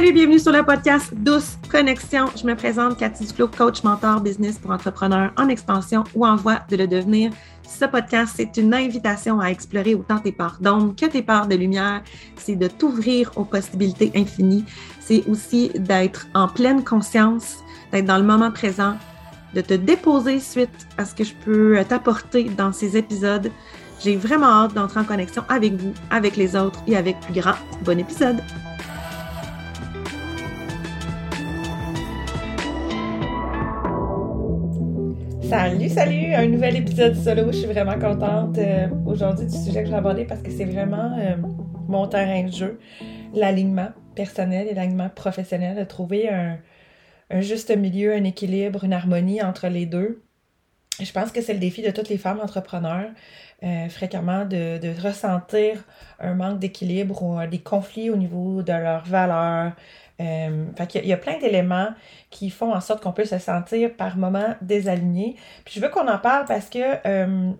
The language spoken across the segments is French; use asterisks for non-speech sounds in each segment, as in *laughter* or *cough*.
salut, bienvenue sur le podcast Douce Connexion. Je me présente Cathy Duclos, coach, mentor, business pour entrepreneurs en expansion ou en voie de le devenir. Ce podcast, c'est une invitation à explorer autant tes parts d'ombre que tes parts de lumière. C'est de t'ouvrir aux possibilités infinies. C'est aussi d'être en pleine conscience, d'être dans le moment présent, de te déposer suite à ce que je peux t'apporter dans ces épisodes. J'ai vraiment hâte d'entrer en connexion avec vous, avec les autres et avec plus grand. Bon épisode! Salut, salut! Un nouvel épisode solo. Je suis vraiment contente euh, aujourd'hui du sujet que je vais aborder parce que c'est vraiment euh, mon terrain de jeu. L'alignement personnel et l'alignement professionnel, de trouver un, juste milieu, un équilibre, une harmonie entre les deux. Je pense que c'est le défi de toutes les femmes entrepreneurs, euh, fréquemment, de, de, ressentir un manque d'équilibre ou des conflits au niveau de leurs valeurs, euh, fait il y a plein d'éléments qui font en sorte qu'on peut se sentir par moments désaligné. Puis je veux qu'on en parle parce que euh,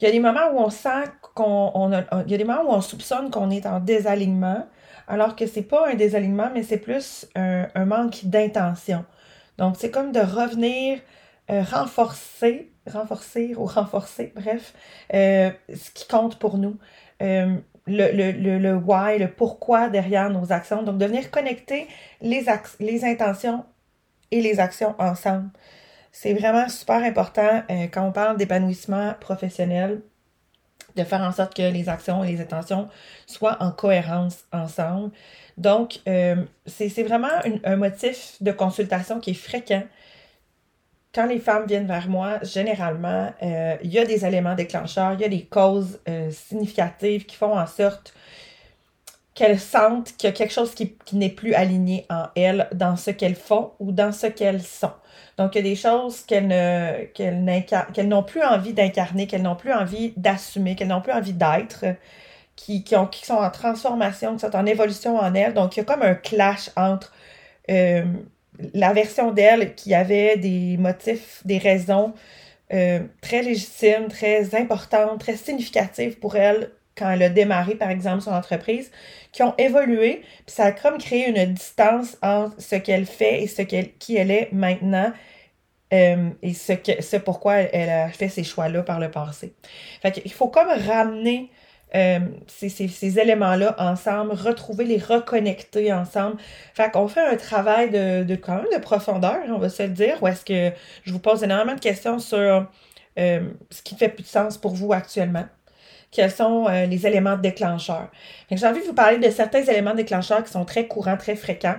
il y a des moments où on sent qu'on il y a des moments où on soupçonne qu'on est en désalignement, alors que c'est pas un désalignement, mais c'est plus un, manque d'intention. Donc c'est comme de revenir euh, renforcer, renforcer ou renforcer, bref, euh, ce qui compte pour nous le, le, le, why, le pourquoi derrière nos actions. Donc, de venir connecter les, les intentions et les actions ensemble. C'est vraiment super important euh, quand on parle d'épanouissement professionnel, de faire en sorte que les actions et les intentions soient en cohérence ensemble. Donc, euh, c'est vraiment un motif de consultation qui est fréquent quand les femmes viennent vers moi, généralement, euh, il y a des éléments déclencheurs, il y a des causes euh, significatives qui font en sorte qu'elles sentent qu'il y a quelque chose qui, n'est plus aligné en elles dans ce qu'elles font ou dans ce qu'elles sont. Donc, il y a des choses qu'elles n'ont plus envie d'incarner, qu'elles n'ont plus envie d'assumer, qu'elles n'ont plus envie d'être, qui sont en transformation, qui sont en évolution en elles. Donc, il y a comme un clash entre euh, la version d'elle qui avait des motifs, des raisons euh, très légitimes, très importantes, très significatives pour elle quand elle a démarré, par exemple, son entreprise, qui ont évolué, puis ça a comme créé une distance entre ce qu'elle fait et ce qui elle est maintenant, euh, et ce, que, ce pourquoi elle a fait ces choix-là par le passé. Fait qu'il faut comme ramener euh, ces, éléments-là ensemble, retrouver, les reconnecter ensemble. Fait qu'on fait un travail de, quand même de profondeur, on va se le dire, où est-ce que je vous pose énormément de questions sur euh, ce qui fait plus de sens pour vous actuellement. Quels sont euh, les éléments déclencheurs? J'ai envie de vous parler de certains éléments déclencheurs qui sont très courants, très fréquents,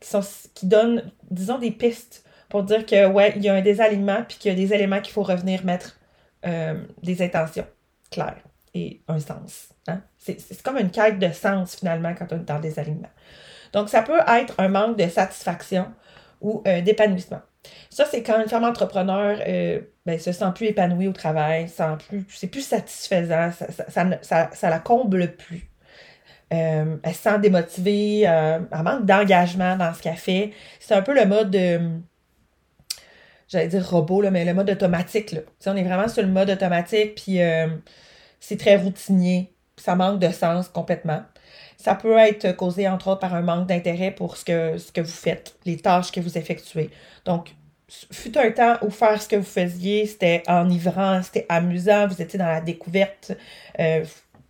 qui, sont, qui donnent, disons, des pistes pour dire que, ouais, il y a un désalignement, puis qu'il y a des éléments qu'il faut revenir mettre des intentions claires un sens. Hein? C'est comme une quête de sens finalement quand on est dans des aliments. Donc, ça peut être un manque de satisfaction ou euh, d'épanouissement. Ça, c'est quand une femme entrepreneur euh, ben, se sent plus épanouie au travail, c'est plus satisfaisant, ça, ça, ça, la comble plus. Euh, elle se sent démotivée, elle manque d'engagement dans ce qu'elle fait. C'est un peu le mode, j'allais dire robot, là, mais le mode automatique. Là. on est vraiment sur le mode automatique, puis c'est très routinier, ça manque de sens complètement. Ça peut être causé, entre autres, par un manque d'intérêt pour ce que, vous faites, les tâches que vous effectuez. Donc, fut un temps où faire ce que vous faisiez, c'était enivrant, c'était amusant, vous étiez dans la découverte, euh,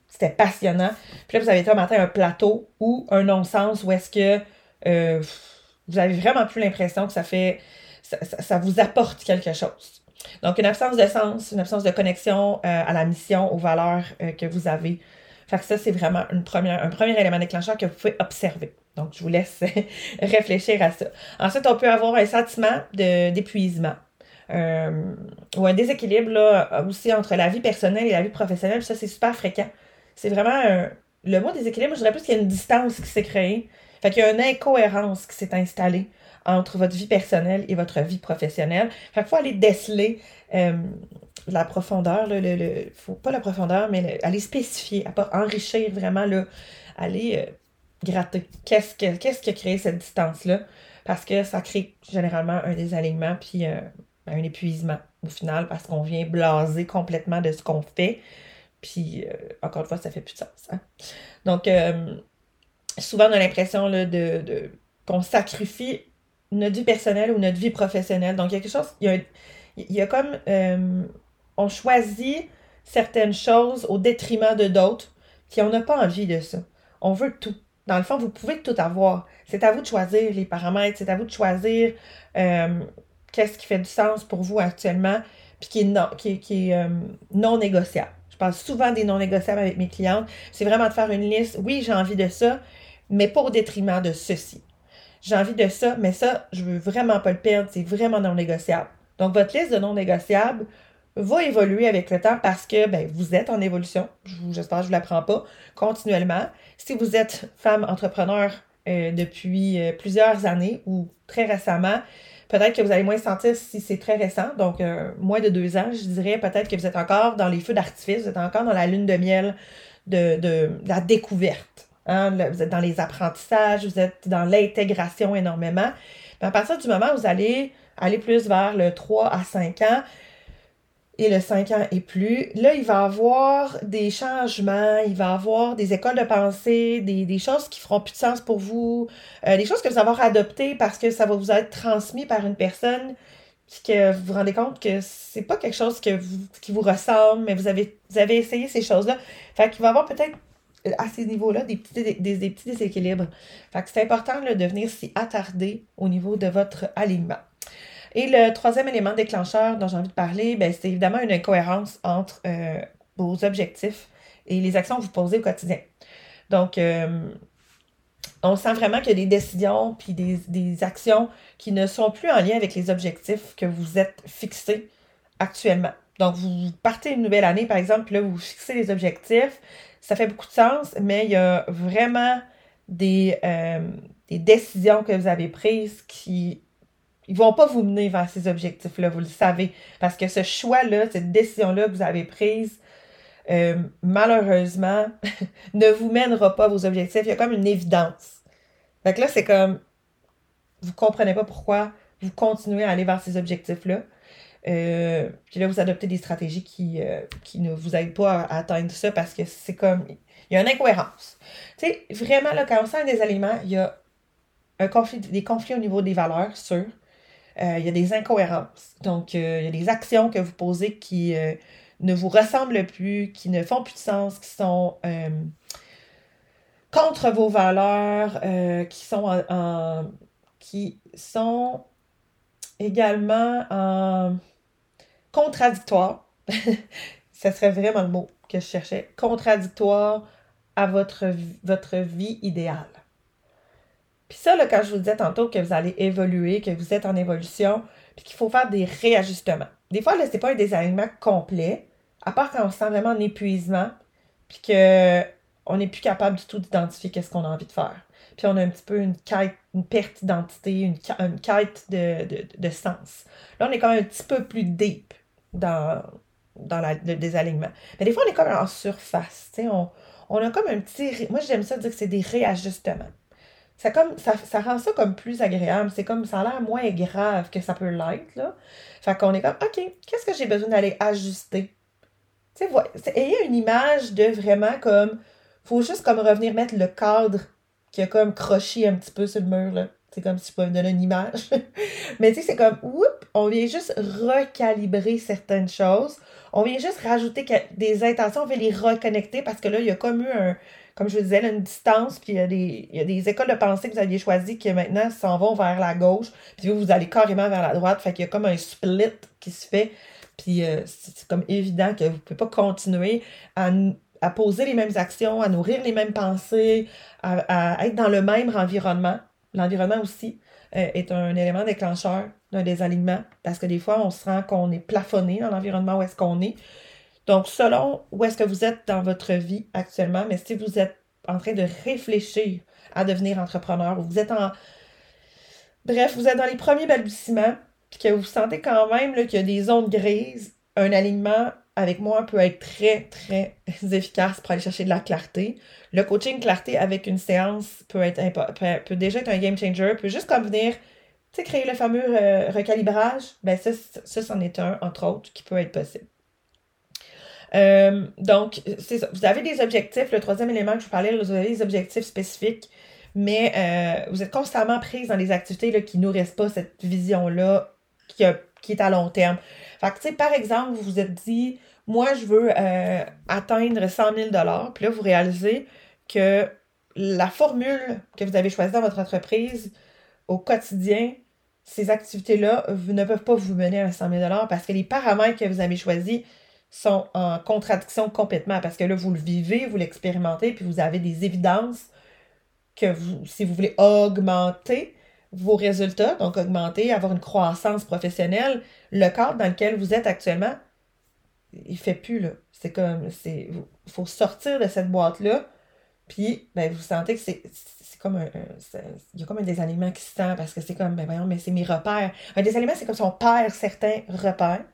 c'était passionnant. Puis là, vous avez été un matin un plateau ou un non-sens où est-ce que euh, vous avez vraiment plus l'impression que ça fait, ça vous apporte quelque chose. Donc, une absence de sens, une absence de connexion euh, à la mission, aux valeurs euh, que vous avez. Fait que ça, c'est vraiment une première, un premier élément déclencheur que vous pouvez observer. Donc, je vous laisse *laughs* réfléchir à ça. Ensuite, on peut avoir un sentiment d'épuisement. Euh, ou un déséquilibre là, aussi entre la vie personnelle et la vie professionnelle. Ça, c'est super fréquent. C'est vraiment le mot déséquilibre, je dirais plus qu'il y a une distance qui s'est créée. Fait qu'il y a une incohérence qui s'est installée entre votre vie personnelle et votre vie professionnelle. Fait qu'il faut aller déceler euh, la profondeur, le, faut pas la profondeur, mais aller spécifier, enrichir vraiment, là, aller euh, gratter. Qu'est-ce, que, qu'est-ce qui a créé cette distance-là? Parce que ça crée généralement un désalignement puis euh, un épuisement au final parce qu'on vient blaser complètement de ce qu'on fait. Puis, encore une fois, ça fait plus de sens. Hein? Donc, souvent on a l'impression de, de qu'on sacrifie notre vie personnelle ou notre vie professionnelle. Donc, il y a quelque chose, il y a, comme, euh, on choisit certaines choses au détriment de d'autres, puis on n'a pas envie de ça. On veut tout. Dans le fond, vous pouvez tout avoir. C'est à vous de choisir les paramètres, c'est à vous de choisir euh, qu'est-ce qui fait du sens pour vous actuellement, puis qui est non, qui, qui est, euh, non négociable. Je parle souvent des non négociables avec mes clientes. C'est vraiment de faire une liste. Oui, j'ai envie de ça, mais pas au détriment de ceci. J'ai envie de ça, mais ça, je veux vraiment pas le perdre. C'est vraiment non négociable. Donc, votre liste de non négociables va évoluer avec le temps parce que ben, vous êtes en évolution. J'espère que je ne vous l'apprends pas continuellement. Si vous êtes femme entrepreneur euh, depuis euh, plusieurs années ou très récemment, peut-être que vous allez moins sentir si c'est très récent, donc euh, moins de deux ans, je dirais peut-être que vous êtes encore dans les feux d'artifice, vous êtes encore dans la lune de miel de, de, la découverte. Hein? Vous êtes dans les apprentissages, vous êtes dans l'intégration énormément. Mais à partir du moment où vous allez aller plus vers le 3 à 5 ans et le 5 ans et plus, là, il va y avoir des changements, il va y avoir des écoles de pensée, des, choses qui feront plus de sens pour vous, euh, des choses que vous allez adoptées parce que ça va vous être transmis par une personne que vous vous rendez compte que c'est pas quelque chose que vous, qui vous ressemble, mais vous avez, vous avez essayé ces choses-là. Fait qu'il va y avoir peut-être à ces niveaux-là des petits, des, des, petits déséquilibres. Fait que c'est important de venir s'y attarder au niveau de votre alignement. Et le troisième élément déclencheur dont j'ai envie de parler, ben, c'est évidemment une incohérence entre euh, vos objectifs et les actions que vous posez au quotidien. Donc, euh, on sent vraiment qu'il y a des décisions puis des, des, actions qui ne sont plus en lien avec les objectifs que vous êtes fixés actuellement. Donc, vous partez une nouvelle année, par exemple, là, vous fixez les objectifs, ça fait beaucoup de sens, mais il y a vraiment des, euh, des décisions que vous avez prises qui ils vont pas vous mener vers ces objectifs-là, vous le savez. Parce que ce choix-là, cette décision-là que vous avez prise, euh, malheureusement, *laughs* ne vous mènera pas à vos objectifs. Il y a comme une évidence. Fait que là, c'est comme, vous comprenez pas pourquoi vous continuez à aller vers ces objectifs-là. Euh, puis là, vous adoptez des stratégies qui, euh, qui ne vous aident pas à, atteindre ça parce que c'est comme, il y a une incohérence. Tu sais, vraiment, là, quand on sent des aliments, il y a un conflit, des conflits au niveau des valeurs, sûr. Euh, il y a des incohérences. Donc, il y a des actions que vous posez qui ne vous ressemblent plus, qui ne font plus de sens, qui sont contre vos valeurs, qui sont en, qui sont également en contradictoire. *laughs* Ce serait vraiment le mot que je cherchais. Contradictoire à votre, votre vie idéale. Puis ça, là, quand je vous disais tantôt que vous allez évoluer, que vous êtes en évolution, puis qu'il faut faire des réajustements. Des fois, là, c'est pas un désalignement complet, à part quand on se sent vraiment en épuisement, puis qu'on n'est plus capable du tout d'identifier qu'est-ce qu'on a envie de faire. Puis on a un petit peu une quête, une perte d'identité, une, quête de, sens. Là, on est quand même un petit peu plus deep dans, dans le désalignement. Mais des fois, on est comme en surface. On, on a comme un petit. Moi, j'aime ça dire que c'est des réajustements ça, comme, ça, ça rend ça comme plus agréable. C'est comme, ça a l'air moins grave que ça peut l'être, là. Fait qu'on est comme, OK, qu'est-ce que j'ai besoin d'aller ajuster? Tu sais, ayez une image de vraiment comme, faut juste comme revenir mettre le cadre qui a comme croché un petit peu sur le mur, là. C'est comme si je pouvais me donner une image. *laughs* Mais tu sais, c'est comme, oups, on vient juste recalibrer certaines choses. On vient juste rajouter des intentions, on vient les reconnecter parce que là, il y a comme eu un, comme je vous disais, une distance, puis il y, a des, il y a des écoles de pensée que vous aviez choisies qui maintenant s'en vont vers la gauche, puis vous, vous allez carrément vers la droite. Fait qu'il y a comme un split qui se fait. Puis euh, c'est comme évident que vous ne pouvez pas continuer à, à, poser les mêmes actions, à nourrir les mêmes pensées, à, être dans le même environnement. L'environnement aussi euh, est un élément déclencheur d'un désalignement parce que des fois, on se rend qu'on est plafonné dans l'environnement où est-ce qu'on est. Donc, selon où est-ce que vous êtes dans votre vie actuellement, mais si vous êtes en train de réfléchir à devenir entrepreneur, ou vous êtes en... Bref, vous êtes dans les premiers balbutiements, puis que vous sentez quand même qu'il y a des zones grises, un alignement avec moi peut être très, très *laughs* efficace pour aller chercher de la clarté. Le coaching clarté avec une séance peut, être peut, déjà être un game changer, peut juste comme venir, tu sais, créer le fameux euh, recalibrage. Ben ça, ça, c'en est un, entre autres, qui peut être possible. Euh, donc, c'est ça. Vous avez des objectifs. Le troisième élément que je vous parlais, vous avez des objectifs spécifiques mais euh, vous êtes constamment prise dans les activités là, qui nourrissent pas cette vision-là qui, qui est à long terme. Fait que, tu sais, par exemple, vous vous êtes dit, moi, je veux euh, atteindre 100 000 puis là, vous réalisez que la formule que vous avez choisie dans votre entreprise au quotidien, ces activités-là ne peuvent pas vous mener à 100 000 parce que les paramètres que vous avez choisis sont en contradiction complètement parce que là, vous le vivez, vous l'expérimentez, puis vous avez des évidences que vous, si vous voulez augmenter vos résultats, donc augmenter, avoir une croissance professionnelle, le cadre dans lequel vous êtes actuellement, il fait plus, là. C'est comme, c'est, faut sortir de cette boîte-là, puis, ben, vous sentez que c'est, c'est comme un, il y a comme un désalignement qui se sent, parce que c'est comme, ben voyons, mais c'est mes repères. Un désalignement, c'est comme si on perd certains repères,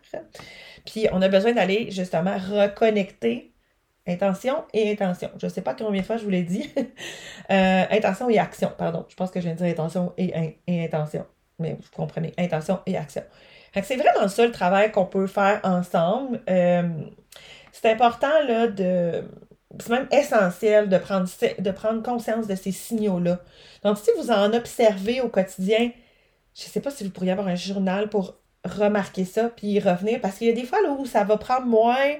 puis on a besoin d'aller, justement, reconnecter intention et intention. Je ne sais pas combien de fois je vous l'ai dit. *laughs* Euh, intention et action, pardon. Je pense que je viens de dire intention et, intention. Mais vous comprenez, intention et action c'est vraiment ça le travail qu'on peut faire ensemble. Euh, c'est important là, de. C'est même essentiel de prendre, conscience de ces signaux-là. Donc, si vous en observez au quotidien, je ne sais pas si vous pourriez avoir un journal pour remarquer ça puis y revenir, parce qu'il y a des fois où ça va prendre moins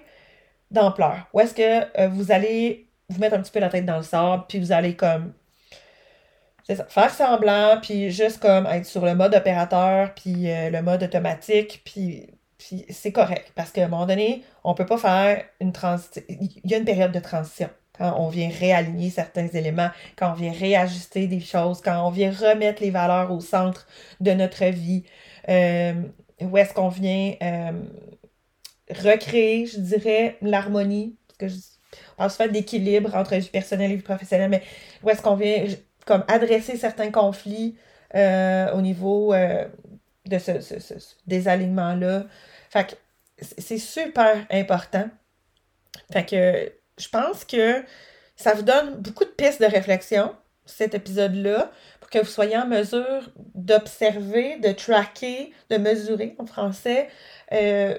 d'ampleur. Où est-ce que euh, vous allez vous mettre un petit peu la tête dans le sable, puis vous allez comme faire semblant, puis juste comme être sur le mode opérateur, puis euh, le mode automatique, puis, puis c'est correct. Parce qu'à un moment donné, on peut pas faire une transition. Il y a une période de transition. Quand on vient réaligner certains éléments, quand on vient réajuster des choses, quand on vient remettre les valeurs au centre de notre vie, euh, où est-ce qu'on vient recréer, je dirais, l'harmonie, parce que je parle souvent d'équilibre entre vie personnelle et vie professionnelle, mais où est-ce qu'on vient comme adresser certains conflits euh, au niveau euh, de ce, ce, désalignement-là. Fait que c'est super important. Fait que je pense que ça vous donne beaucoup de pistes de réflexion, cet épisode-là, pour que vous soyez en mesure d'observer, de tracker, de mesurer en français euh,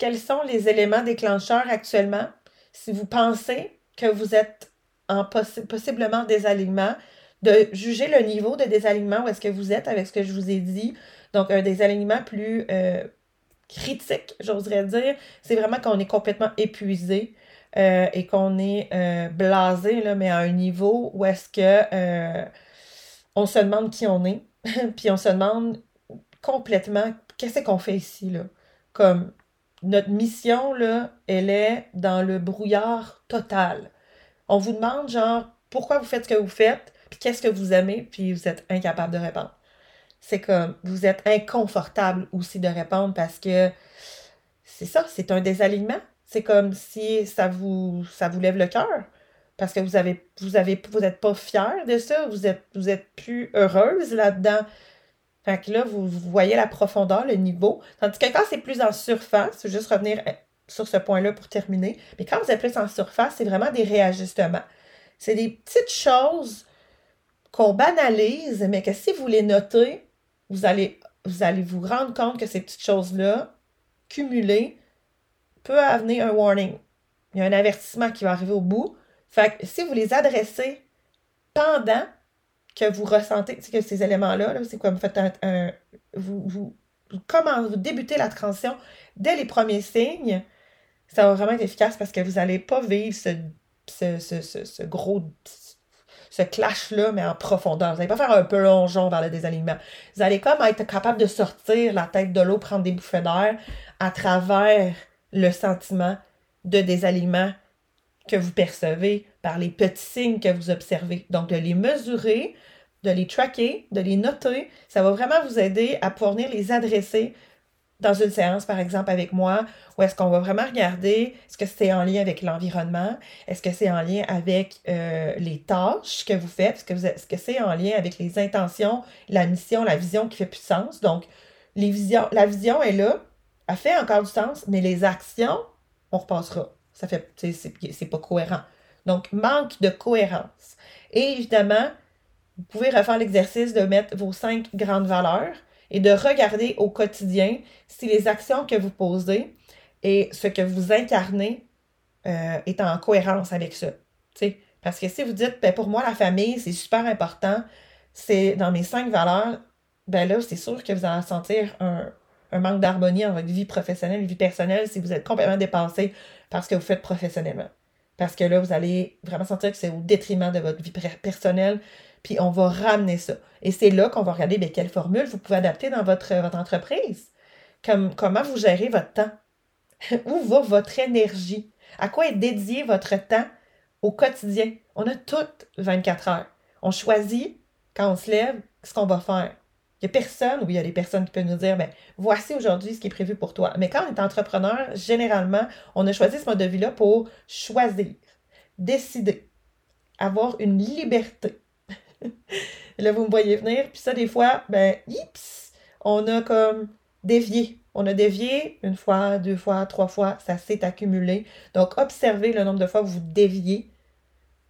quels sont les éléments déclencheurs actuellement? Si vous pensez que vous êtes en possiblement désalignement, de juger le niveau de désalignement où est-ce que vous êtes avec ce que je vous ai dit. Donc, un désalignement plus euh, critique, j'oserais dire, c'est vraiment qu'on est complètement épuisé euh, et qu'on est euh, blasé, là, mais à un niveau où est-ce que on se demande qui on est, *laughs* puis on se demande complètement qu'est-ce qu'on fait ici, là? Comme notre mission, là, elle est dans le brouillard total. On vous demande, genre, pourquoi vous faites ce que vous faites, puis qu'est-ce que vous aimez, puis vous êtes incapable de répondre. C'est comme, vous êtes inconfortable aussi de répondre parce que c'est ça, c'est un désalignement. C'est comme si ça vous, ça vous lève le cœur parce que vous avez, vous avez, vous n'êtes pas fier de ça, vous êtes, vous êtes plus heureuse là-dedans. Fait que là, vous, voyez la profondeur, le niveau. Tandis que quand c'est plus en surface, juste revenir eh, sur ce point-là pour terminer, mais quand vous êtes plus en surface, c'est vraiment des réajustements. C'est des petites choses qu'on banalise, mais que si vous les notez, vous allez, vous allez vous rendre compte que ces petites choses-là, cumulées, peut amener un warning. Il y a un avertissement qui va arriver au bout. Fait que si vous les adressez pendant que vous ressentez que ces éléments-là, c'est comme faites un, vous, vous, commencez, vous débutez la transition dès les premiers signes, ça va vraiment être efficace parce que vous n'allez pas vivre ce, ce, ce, ce gros ce clash-là, mais en profondeur. Vous n'allez pas faire un plongeon vers le désalignement. Vous allez comme être capable de sortir la tête de l'eau, prendre des bouffées d'air à travers le sentiment de désalignement que vous percevez par les petits signes que vous observez. Donc, de les mesurer, de les tracker, de les noter, ça va vraiment vous aider à pouvoir venir les adresser dans une séance, par exemple, avec moi, où est-ce qu'on va vraiment regarder, est-ce que c'est en lien avec l'environnement, est-ce que c'est en lien avec euh, les tâches que vous faites, est-ce que, c'est en lien avec les intentions, la mission, la vision qui fait plus sens. Donc, la vision est là, elle fait encore du sens, mais les actions, on repassera. Ça fait, c'est pas cohérent. Donc, manque de cohérence. Et évidemment, vous pouvez refaire l'exercice de mettre vos cinq grandes valeurs et de regarder au quotidien si les actions que vous posez et ce que vous incarnez euh, est en cohérence avec ça. Parce que si vous dites, ben, pour moi, la famille, c'est super important, c'est dans mes cinq valeurs, ben là, c'est sûr que vous allez sentir un, manque d'harmonie dans votre vie professionnelle vie personnelle si vous êtes complètement dépassé par ce que vous faites professionnellement. Parce que là, vous allez vraiment sentir que c'est au détriment de votre vie personnelle, puis on va ramener ça. Et c'est là qu'on va regarder bien, quelle formule vous pouvez adapter dans votre, votre entreprise. Comme, comment vous gérez votre temps. *laughs* Où va votre énergie? À quoi est dédié votre temps au quotidien? On a toutes 24 heures. On choisit, quand on se lève, ce qu'on va faire. Il n'y a personne, oui, il y a des personnes qui peuvent nous dire, ben, voici aujourd'hui ce qui est prévu pour toi. Mais quand on est entrepreneur, généralement, on a choisi ce mode de vie-là pour choisir, décider, avoir une liberté. *laughs* là, vous me voyez venir, puis ça, des fois, ben, hips, on a comme dévié. On a dévié une fois, deux fois, trois fois, ça s'est accumulé. Donc, observez le nombre de fois où vous déviez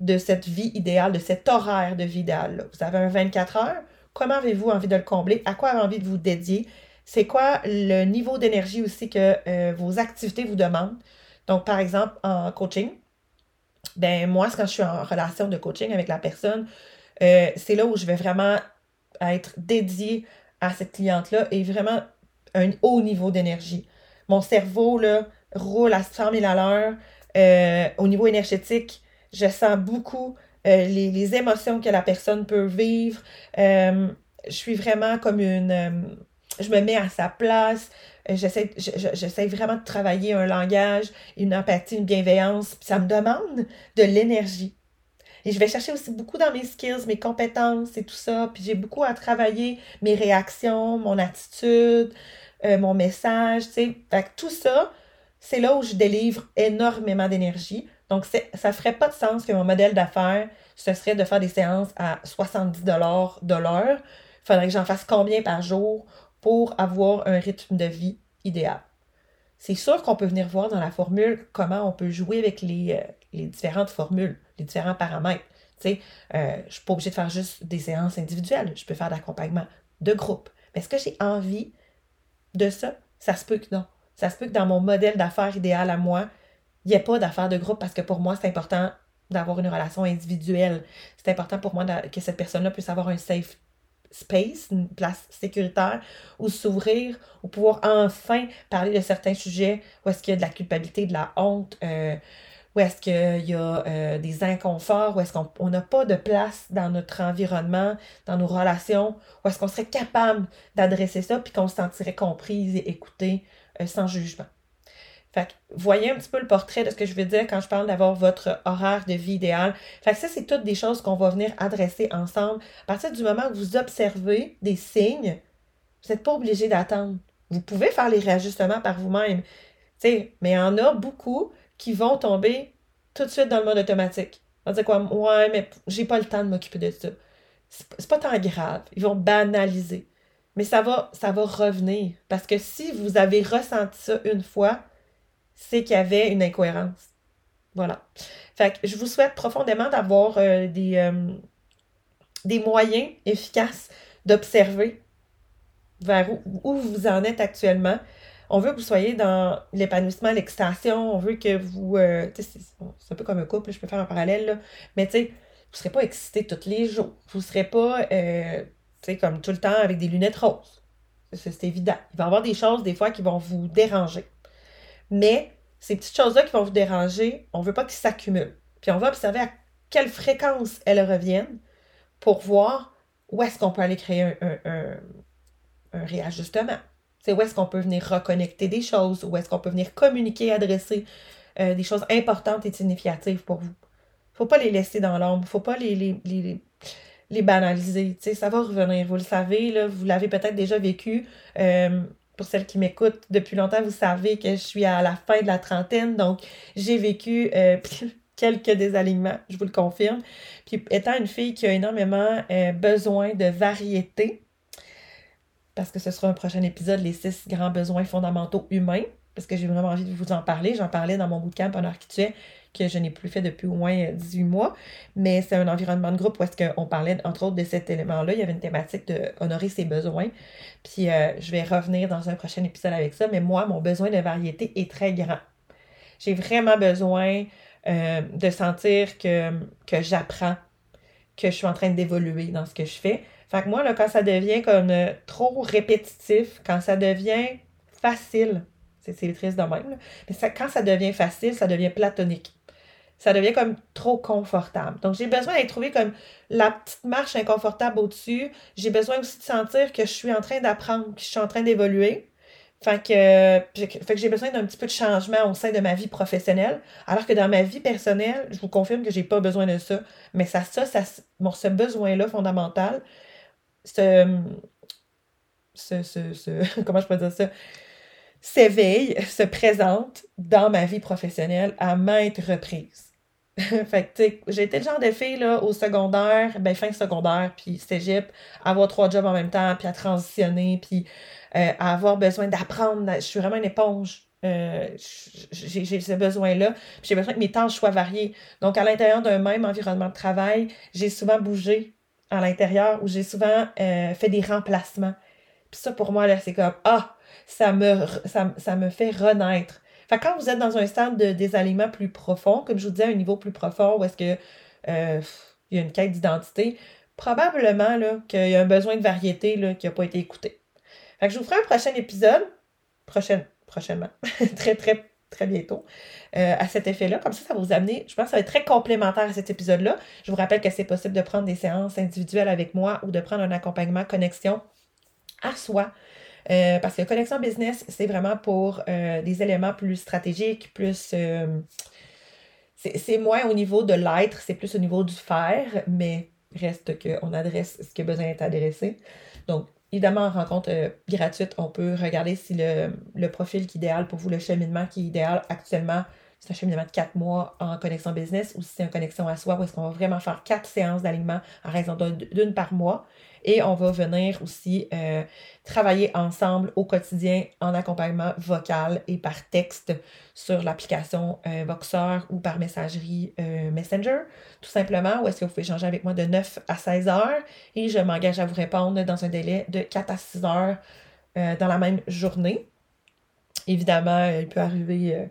de cette vie idéale, de cet horaire de vie idéale. Vous avez un 24 heures, comment avez-vous envie de le combler? À quoi avez-vous envie de vous dédier? C'est quoi le niveau d'énergie aussi que euh, vos activités vous demandent? Donc, par exemple, en coaching, ben moi, quand je suis en relation de coaching avec la personne, euh, c'est là où je vais vraiment être dédiée à cette cliente-là et vraiment un haut niveau d'énergie. Mon cerveau là, roule à 100 000 à l'heure. Euh, au niveau énergétique, je sens beaucoup euh, les, émotions que la personne peut vivre. je suis vraiment comme une... je me mets à sa place. J'essaie, vraiment de travailler un langage, une empathie, une bienveillance. Ça me demande de l'énergie. Et je vais chercher aussi beaucoup dans mes skills, mes compétences et tout ça. Puis j'ai beaucoup à travailler mes réactions, mon attitude, euh, mon message. Fait tout ça, c'est là où je délivre énormément d'énergie. Donc, ça ferait pas de sens que mon modèle d'affaires, ce serait de faire des séances à 70 de l'heure. Il faudrait que j'en fasse combien par jour pour avoir un rythme de vie idéal? C'est sûr qu'on peut venir voir dans la formule comment on peut jouer avec les, euh, différentes formules, les différents paramètres. Euh, je ne suis pas obligée de faire juste des séances individuelles. Je peux faire d'accompagnement de groupe. Mais est-ce que j'ai envie de ça? Ça se peut que non. Ça se peut que dans mon modèle d'affaires idéal à moi, n'y ait pas d'affaires de groupe parce que pour moi, c'est important d'avoir une relation individuelle. C'est important pour moi que cette personne-là puisse avoir un safe space, une place sécuritaire, où s'ouvrir, ou pouvoir enfin parler de certains sujets où est-ce qu'il y a de la culpabilité, de la honte, euh, où est-ce qu'il y a euh, des inconforts, où est-ce qu'on n'a pas de place dans notre environnement, dans nos relations, où est-ce qu'on serait capable d'adresser ça, puis qu'on se sentirait comprise et écoutée euh, sans jugement. Fait que, voyez un petit peu le portrait de ce que je veux dire quand je parle d'avoir votre horaire de vie idéal. Fait que ça, c'est toutes des choses qu'on va venir adresser ensemble. À partir du moment où vous observez des signes, vous n'êtes pas obligé d'attendre. Vous pouvez faire les réajustements par vous-même. mais il y en a beaucoup qui vont tomber tout de suite dans le mode automatique. On va dire quoi? Ouais, mais j'ai pas le temps de m'occuper de ça. C'est pas tant grave. Ils vont banaliser. Mais ça va, ça va revenir. Parce que si vous avez ressenti ça une fois, c'est qu'il y avait une incohérence. Voilà. Fait je vous souhaite profondément d'avoir euh, des, euh, des moyens efficaces d'observer vers où, vous en êtes actuellement, on veut que vous soyez dans l'épanouissement, l'excitation, on veut que vous... Euh, c'est un peu comme un couple, je peux faire un parallèle, là, mais tu vous ne serez pas excité tous les jours. Vous ne serez pas, euh, tu comme tout le temps avec des lunettes roses. C'est évident. Il va y avoir des choses, des fois, qui vont vous déranger. Mais ces petites choses-là qui vont vous déranger, on ne veut pas qu'ils s'accumulent. Puis on va observer à quelle fréquence elles reviennent pour voir où est-ce qu'on peut aller créer un, un, réajustement. C'est où est-ce qu'on peut venir reconnecter des choses, où est-ce qu'on peut venir communiquer, adresser euh, des choses importantes et significatives pour vous. Faut pas les laisser dans l'ombre, faut pas les, les, les, les banaliser. ça va revenir, vous le savez, là, vous l'avez peut-être déjà vécu. Euh, pour celles qui m'écoutent depuis longtemps, vous savez que je suis à la fin de la trentaine, donc j'ai vécu euh, *laughs* quelques désalignements, je vous le confirme. Puis étant une fille qui a énormément besoin de variété, parce que ce sera un prochain épisode, les six grands besoins fondamentaux humains, parce que j'ai vraiment envie de vous en parler. J'en parlais dans mon bootcamp en architecture que je n'ai plus fait depuis au moins 18 mois, mais c'est un environnement de groupe où est-ce qu'on parlait entre autres de cet élément-là. Il y avait une thématique de honorer ses besoins. Puis euh, je vais revenir dans un prochain épisode avec ça, mais moi, mon besoin de variété est très grand. J'ai vraiment besoin euh, de sentir que, que j'apprends, que je suis en train d'évoluer dans ce que je fais. Fait que moi, là, quand ça devient comme euh, trop répétitif, quand ça devient facile, c'est triste de même, mais quand ça devient facile, ça devient platonique. Ça devient comme trop confortable. Donc, j'ai besoin d'être trouvé comme la petite marche inconfortable au-dessus. J'ai besoin aussi de sentir que je suis en train d'apprendre, que je suis en train d'évoluer. Fait que, fait que j'ai besoin d'un petit peu de changement au sein de ma vie professionnelle, alors que dans ma vie personnelle, je vous confirme que j'ai pas besoin de ça. Mais ça, ça, ça ce besoin-là fondamental, ce, ce, ce, *laughs* comment je peux dire ça, s'éveille, se présente dans ma vie professionnelle à maintes reprises. *laughs* fait j'ai le genre de fille, là, au secondaire, ben, fin secondaire, puis cégep, avoir trois jobs en même temps, puis à transitionner, puis euh, à avoir besoin d'apprendre. Je suis vraiment une éponge. Euh, j'ai ce besoin-là. J'ai besoin que mes tâches soient variées. Donc, à l'intérieur d'un même environnement de travail, j'ai souvent bougé à l'intérieur ou j'ai souvent euh, fait des remplacements. Puis ça, pour moi, là, c'est comme, ah, ça me, ça, me fait renaître. Fait quand vous êtes dans un stade de désalignement plus profond, comme je vous disais, un niveau plus profond, où est-ce que il y a une quête d'identité, probablement qu'il y a un besoin de variété là, qui n'a pas été écouté. Fait que je vous ferai un prochain épisode, prochaine, prochainement, *laughs* très, très, très bientôt, euh, à cet effet-là. Comme ça, ça va vous amener, je pense que ça va être très complémentaire à cet épisode-là. Je vous rappelle que c'est possible de prendre des séances individuelles avec moi ou de prendre un accompagnement connexion à soi. Euh, parce que connexion business, c'est vraiment pour euh, des éléments plus stratégiques, plus c'est moins au niveau de l'être, c'est plus au niveau du faire, mais reste qu'on adresse ce qui a besoin d'être adressé. Donc, Évidemment, en rencontre euh, gratuite, on peut regarder si le, profil qui est idéal pour vous, le cheminement qui est idéal actuellement, c'est un cheminement de quatre mois en connexion business ou si c'est une connexion à soi, où est-ce qu'on va vraiment faire quatre séances d'alignement en raison d'une par mois. Et on va venir aussi euh, travailler ensemble au quotidien en accompagnement vocal et par texte sur l'application euh, Voxer ou par messagerie euh, Messenger, tout simplement, où est-ce que vous pouvez échanger avec moi de 9 à 16 heures et je m'engage à vous répondre dans un délai de 4 à 6 heures dans la même journée. Évidemment, il peut arriver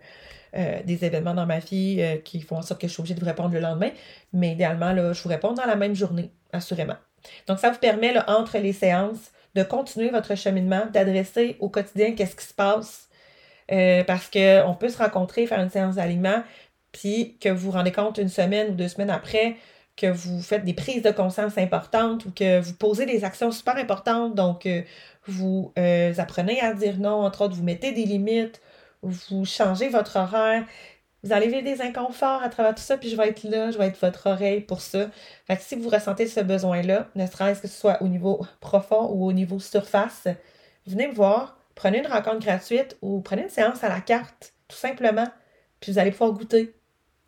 des événements dans ma vie qui font en sorte que je suis obligée de vous répondre le lendemain, mais idéalement, je vous réponds dans la même journée, assurément. Donc, ça vous permet, entre les séances, de continuer votre cheminement, d'adresser au quotidien qu'est-ce qui se passe. Euh, parce qu'on peut se rencontrer, faire une séance d'alignement, puis que vous rendez compte une semaine ou deux semaines après que vous faites des prises de conscience importantes ou que vous posez des actions super importantes. Donc, euh, vous euh, apprenez à dire non, entre autres, vous mettez des limites, vous changez votre horaire. Vous allez vivre des inconforts à travers tout ça, puis je vais être là, je vais être votre oreille pour ça. Fait si vous ressentez ce besoin-là, ne serait-ce que ce soit au niveau profond ou au niveau surface, venez me voir, prenez une rencontre gratuite ou prenez une séance à la carte, tout simplement, puis vous allez pouvoir goûter.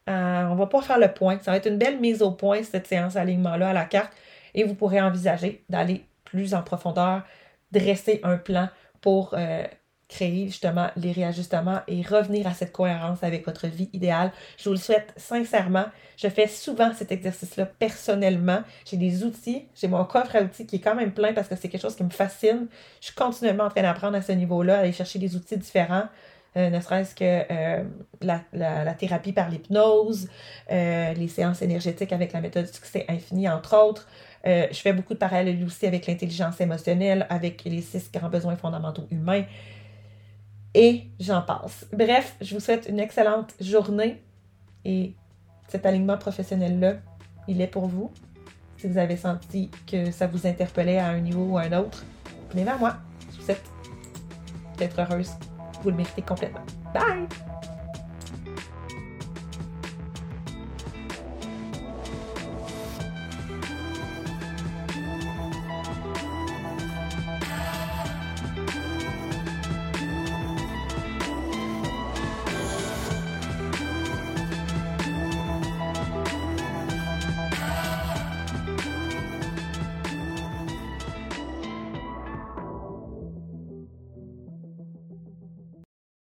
Euh, on va pas faire le point. Ça va être une belle mise au point, cette séance d'alignement-là à la carte, et vous pourrez envisager d'aller plus en profondeur, dresser un plan pour euh, créer justement les réajustements et revenir à cette cohérence avec votre vie idéale. Je vous le souhaite sincèrement. Je fais souvent cet exercice-là personnellement. J'ai des outils, j'ai mon coffre à outils qui est quand même plein parce que c'est quelque chose qui me fascine. Je suis continuellement en train d'apprendre à ce niveau-là, aller chercher des outils différents. Euh, ne serait-ce que euh, la, thérapie par l'hypnose, euh, les séances énergétiques avec la méthode du succès infini, entre autres. je fais beaucoup de parallèles aussi avec l'intelligence émotionnelle, avec les six grands besoins fondamentaux humains et j'en passe. Bref, je vous souhaite une excellente journée et cet alignement professionnel-là, il est pour vous. Si vous avez senti que ça vous interpellait à un niveau ou à un autre, venez vers moi. Je vous souhaite d'être heureuse. Vous le méritez complètement. Bye!